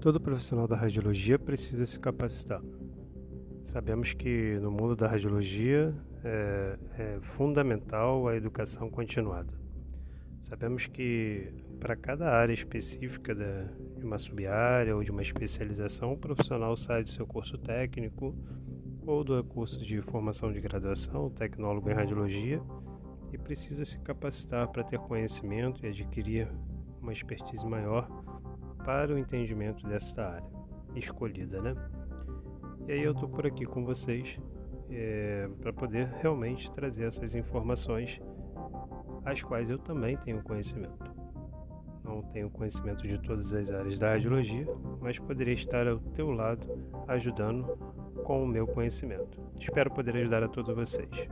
Todo profissional da radiologia precisa se capacitar. Sabemos que no mundo da radiologia é, é fundamental a educação continuada. Sabemos que para cada área específica de uma sub-área ou de uma especialização, o profissional sai do seu curso técnico ou do curso de formação de graduação, tecnólogo em radiologia, e precisa se capacitar para ter conhecimento e adquirir uma expertise maior para o entendimento desta área escolhida, né? E aí eu estou por aqui com vocês é, para poder realmente trazer essas informações, as quais eu também tenho conhecimento. Não tenho conhecimento de todas as áreas da radiologia, mas poderia estar ao teu lado ajudando com o meu conhecimento. Espero poder ajudar a todos vocês.